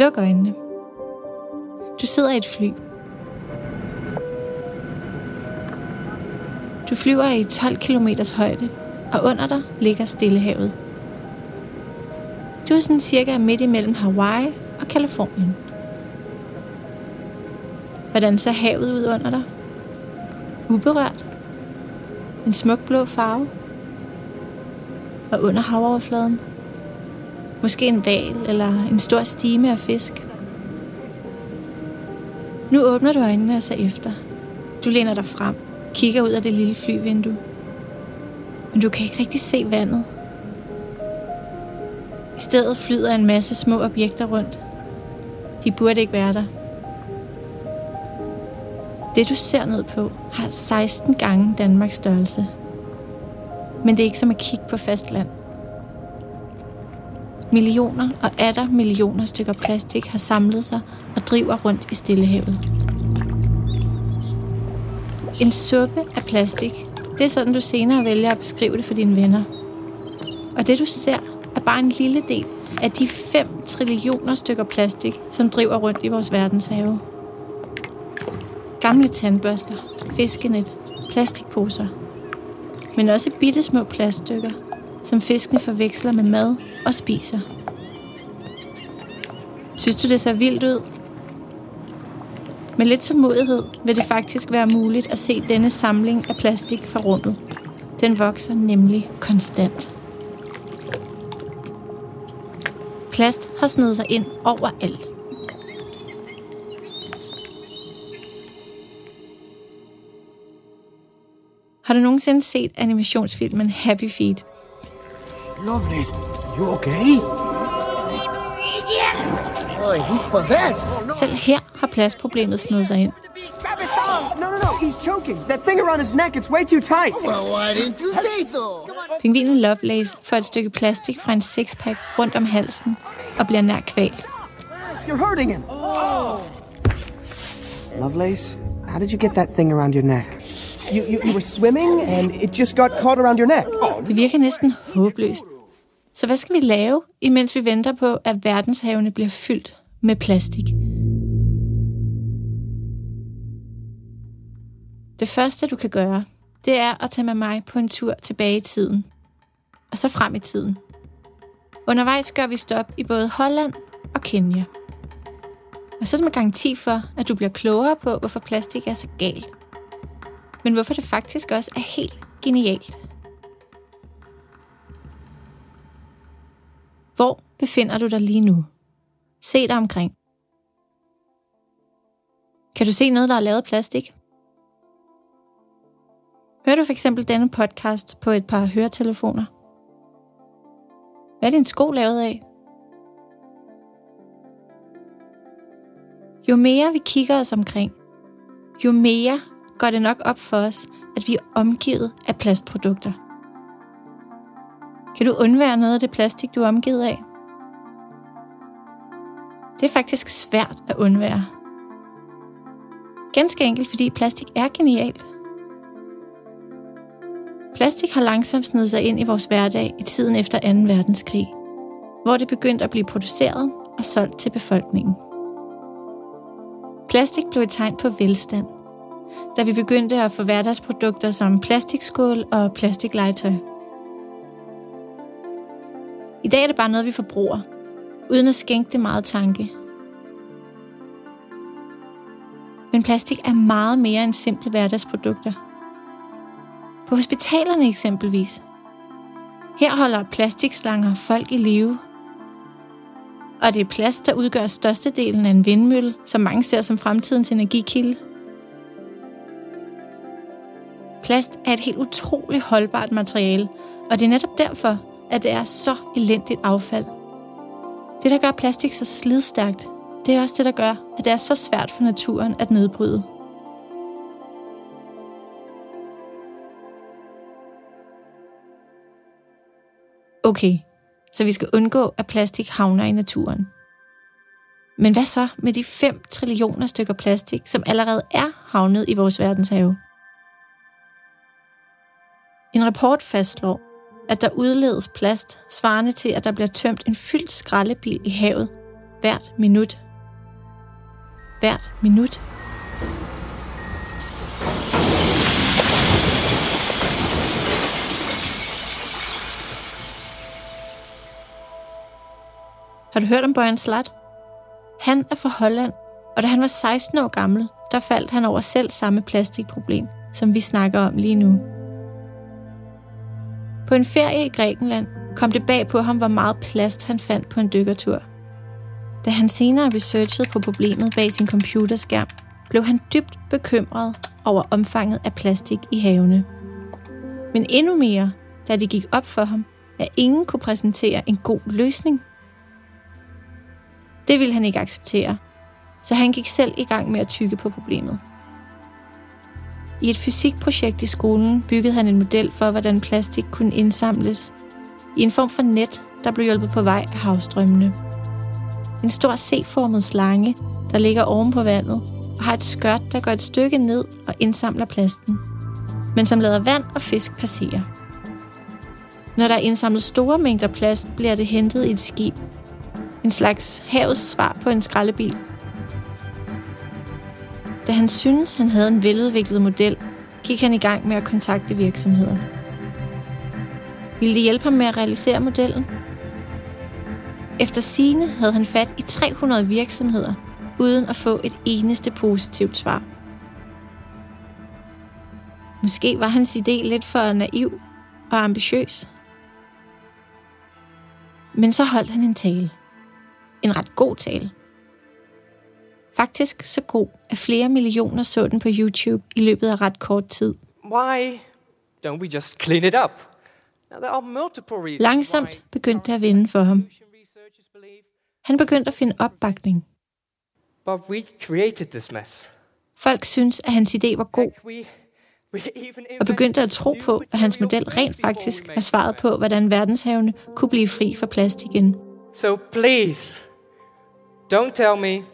Luk øjnene. Du sidder i et fly. Du flyver i 12 km højde, og under dig ligger Stillehavet. Du er sådan cirka midt imellem Hawaii og Kalifornien. Hvordan ser havet ud under dig? Uberørt. En smuk blå farve. Og under havoverfladen. Måske en val eller en stor stime af fisk. Nu åbner du øjnene og ser efter. Du læner dig frem, kigger ud af det lille flyvindue. Men du kan ikke rigtig se vandet. I stedet flyder en masse små objekter rundt. De burde ikke være der. Det du ser ned på har 16 gange Danmarks størrelse. Men det er ikke som at kigge på fastland. Millioner og atter millioner stykker plastik har samlet sig og driver rundt i Stillehavet. En suppe af plastik, det er sådan du senere vælger at beskrive det for dine venner. Og det du ser, er bare en lille del af de 5 trillioner stykker plastik, som driver rundt i vores verdenshave. Gamle tandbørster, fiskenet, plastikposer, men også bitte små plaststykker, som fiskene forveksler med mad og spiser. Synes du, det ser vildt ud? Med lidt tålmodighed vil det faktisk være muligt at se denne samling af plastik fra rummet. Den vokser nemlig konstant. Plast har snedet sig ind overalt. Har du nogensinde set animationsfilmen Happy Feet? Lovely. You okay? Oh, he's possessed. Selv her har plastproblemet snedet sig ind. No, no, no. He's choking. That thing around his neck, it's way too tight. Well, why didn't you say so? Pingvinen Lovelace får et stykke plastik fra en sixpack rundt om halsen og bliver nær kvalt. You're hurting him. Lovelace, how did you get that thing around your neck? You, you, you were swimming, and it just got caught around your neck. Det virker næsten håbløst. Så hvad skal vi lave, imens vi venter på, at verdenshavene bliver fyldt med plastik? Det første, du kan gøre, det er at tage med mig på en tur tilbage i tiden. Og så frem i tiden. Undervejs gør vi stop i både Holland og Kenya. Og så er det med garanti for, at du bliver klogere på, hvorfor plastik er så galt. Men hvorfor det faktisk også er helt genialt. Hvor befinder du dig lige nu? Se dig omkring. Kan du se noget, der er lavet af plastik? Hører du for eksempel denne podcast på et par høretelefoner? Hvad er din sko lavet af? Jo mere vi kigger os omkring, jo mere går det nok op for os, at vi er omgivet af plastprodukter. Kan du undvære noget af det plastik, du er omgivet af? Det er faktisk svært at undvære. Ganske enkelt, fordi plastik er genialt. Plastik har langsomt snedet sig ind i vores hverdag i tiden efter 2. verdenskrig, hvor det begyndte at blive produceret og solgt til befolkningen. Plastik blev et tegn på velstand, da vi begyndte at få hverdagsprodukter som plastikskål og plastiklegetøj. I dag er det bare noget, vi forbruger, uden at skænke det meget tanke. Men plastik er meget mere end simple hverdagsprodukter. På hospitalerne eksempelvis. Her holder plastikslanger folk i live. Og det er plast, der udgør størstedelen af en vindmølle, som mange ser som fremtidens energikilde. Plast er et helt utroligt holdbart materiale, og det er netop derfor, at det er så elendigt affald. Det, der gør plastik så slidstærkt, det er også det, der gør, at det er så svært for naturen at nedbryde. Okay, så vi skal undgå, at plastik havner i naturen. Men hvad så med de 5 trillioner stykker plastik, som allerede er havnet i vores verdenshave? En rapport fastslår, at der udledes plast svarende til, at der bliver tømt en fyldt skraldebil i havet Hvert minut. Hvert minut. Har du hørt om Brian Slat? Han er fra Holland, og da han var 16 år gammel, der faldt han over selv samme plastikproblem, som vi snakker om lige nu. På en ferie i Grækenland kom det bag på ham, hvor meget plast han fandt på en dykkertur. Da han senere researchede på problemet bag sin computerskærm, blev han dybt bekymret over omfanget af plastik i havene. Men endnu mere, da det gik op for ham, at ingen kunne præsentere en god løsning. Det ville han ikke acceptere, så han gik selv i gang med at tykke på problemet. I et fysikprojekt i skolen byggede han en model for, hvordan plastik kunne indsamles i en form for net, der blev hjulpet på vej af havstrømmene. En stor C-formet slange, der ligger oven på vandet, og har et skørt, der går et stykke ned og indsamler plasten, men som lader vand og fisk passere. Når der er indsamlet store mængder plast, bliver det hentet i et skib. En slags havets svar på en skraldebil. Da han syntes, han havde en veludviklet model, gik han i gang med at kontakte virksomheder. Ville de hjælpe ham med at realisere modellen? Efter sine havde han fat i 300 virksomheder, uden at få et eneste positivt svar. Måske var hans idé lidt for naiv og ambitiøs. Men så holdt han en tale. En ret god tale. Faktisk så god, at flere millioner så den på YouTube i løbet af ret kort tid. Why don't we just clean it up? Langsomt begyndte det at vende for ham. Han begyndte at finde opbakning. But we created this mess. Folk synes, at hans idé var god, og begyndte at tro på, at hans model rent faktisk er svaret på, hvordan verdenshavene kunne blive fri for plast igen. So please, don't tell me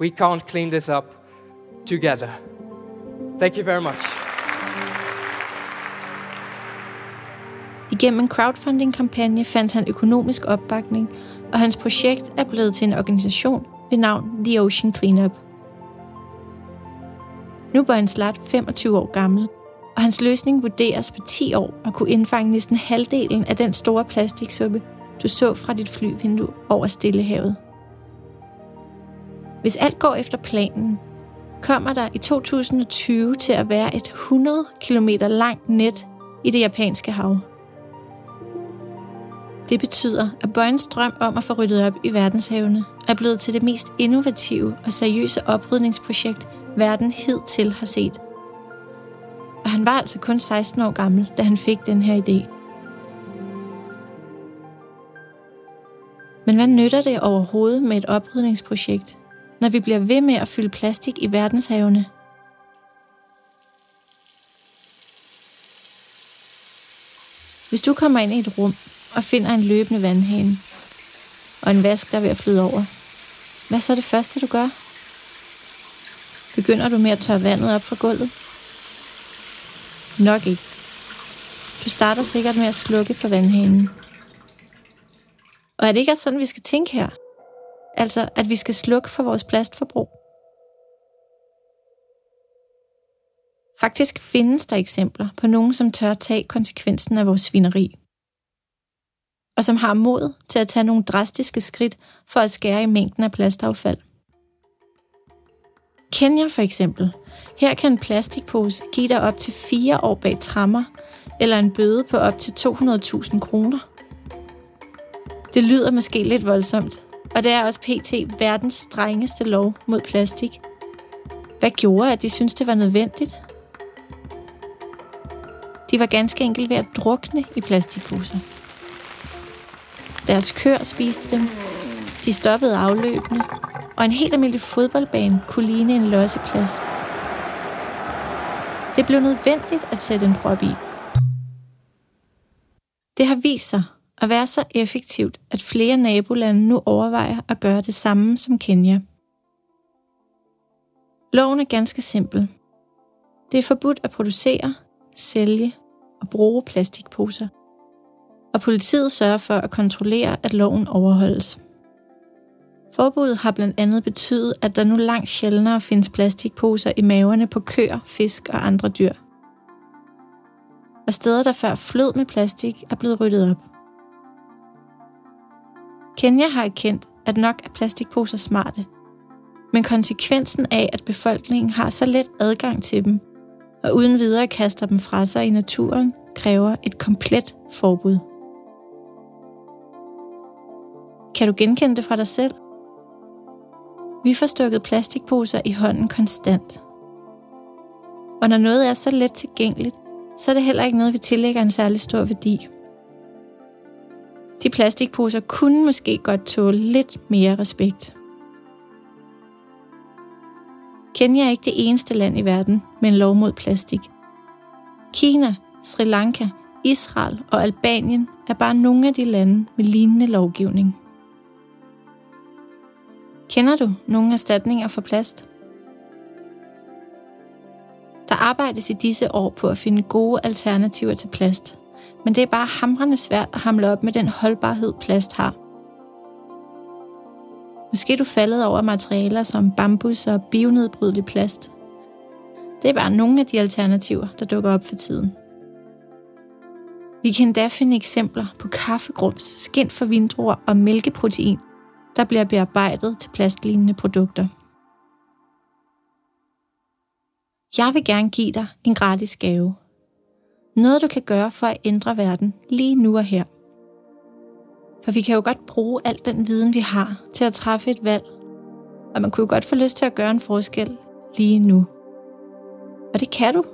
we can't clean this up together. Thank you very much. Igennem en crowdfunding-kampagne fandt han økonomisk opbakning, og hans projekt er blevet til en organisation ved navn The Ocean Cleanup. Nu er en Slat 25 år gammel, og hans løsning vurderes på 10 år at kunne indfange næsten halvdelen af den store plastiksuppe, du så fra dit flyvindue over Stillehavet. Hvis alt går efter planen, kommer der i 2020 til at være et 100 km langt net i det japanske hav. Det betyder, at Bøjens drøm om at få ryddet op i verdenshavene er blevet til det mest innovative og seriøse oprydningsprojekt, verden hidtil har set. Og han var altså kun 16 år gammel, da han fik den her idé. Men hvad nytter det overhovedet med et oprydningsprojekt, når vi bliver ved med at fylde plastik i verdenshavene? Hvis du kommer ind i et rum og finder en løbende vandhane og en vask, der er ved at flyde over, hvad så er det første, du gør? Begynder du med at tørre vandet op fra gulvet? Nok ikke. Du starter sikkert med at slukke for vandhanen. Og er det ikke også sådan, vi skal tænke her? Altså, at vi skal slukke for vores plastforbrug? Faktisk findes der eksempler på nogen, som tør tage konsekvensen af vores svineri. Og som har mod til at tage nogle drastiske skridt for at skære i mængden af plastaffald. Kenya for eksempel. Her kan en plastikpose give dig op til fire år bag trammer, eller en bøde på op til 200.000 kroner. Det lyder måske lidt voldsomt, og det er også pt. verdens strengeste lov mod plastik. Hvad gjorde, at de syntes, det var nødvendigt? De var ganske enkelt ved at drukne i plastikposer. Deres køer spiste dem. De stoppede afløbene, og en helt almindelig fodboldbane kunne ligne en losseplads. Det blev nødvendigt at sætte en prop i. Det har vist sig at være så effektivt, at flere nabolande nu overvejer at gøre det samme som Kenya. Loven er ganske simpel. Det er forbudt at producere, sælge og bruge plastikposer. Og politiet sørger for at kontrollere, at loven overholdes. Forbuddet har blandt andet betydet, at der nu langt sjældnere findes plastikposer i maverne på køer, fisk og andre dyr. Og steder, der før flød med plastik, er blevet ryddet op. Kenya har erkendt, at nok er plastikposer smarte, men konsekvensen af, at befolkningen har så let adgang til dem, og uden videre kaster dem fra sig i naturen, kræver et komplet forbud. Kan du genkende det fra dig selv? Vi får stukket plastikposer i hånden konstant. Og når noget er så let tilgængeligt, så er det heller ikke noget, vi tillægger en særlig stor værdi. De plastikposer kunne måske godt tåle lidt mere respekt. Kenya er ikke det eneste land i verden med en lov mod plastik. Kina, Sri Lanka, Israel og Albanien er bare nogle af de lande med lignende lovgivning. Kender du nogle erstatninger for plast? Der arbejdes i disse år på at finde gode alternativer til plast, men det er bare hamrende svært at hamle op med den holdbarhed, plast har. Måske er du faldet over materialer som bambus og bionedbrydelig plast. Det er bare nogle af de alternativer, der dukker op for tiden. Vi kan endda finde eksempler på kaffegrums, skind for vindruer og mælkeprotein, der bliver bearbejdet til plastlignende produkter. Jeg vil gerne give dig en gratis gave. Noget du kan gøre for at ændre verden lige nu og her. For vi kan jo godt bruge al den viden, vi har, til at træffe et valg. Og man kunne jo godt få lyst til at gøre en forskel lige nu. Og det kan du.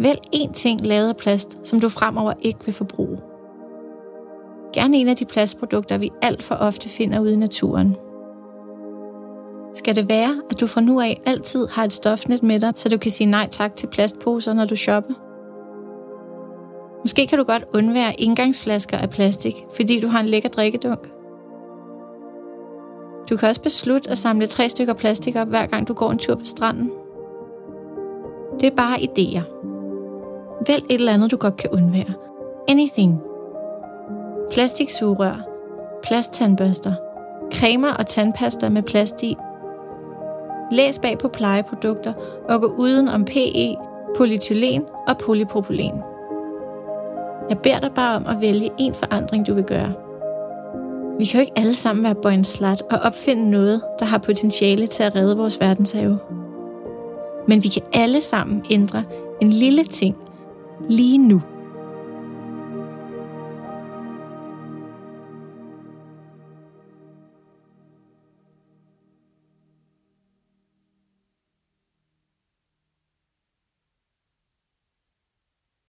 Vælg én ting lavet af plast, som du fremover ikke vil forbruge. Gerne en af de plastprodukter, vi alt for ofte finder ude i naturen. Skal det være, at du fra nu af altid har et stofnet med dig, så du kan sige nej tak til plastposer, når du shopper? Måske kan du godt undvære indgangsflasker af plastik, fordi du har en lækker drikkedunk. Du kan også beslutte at samle tre stykker plastik op, hver gang du går en tur på stranden. Det er bare idéer. Vælg et eller andet, du godt kan undvære. Anything. Plastiksugerør, plasttandbørster, cremer og tandpasta med plast i. Læs bag på plejeprodukter og gå uden om PE, polyethylen og polypropylen. Jeg beder dig bare om at vælge en forandring, du vil gøre. Vi kan jo ikke alle sammen være boy slat og opfinde noget, der har potentiale til at redde vores verdenshave. Men vi kan alle sammen ændre en lille ting lige nu.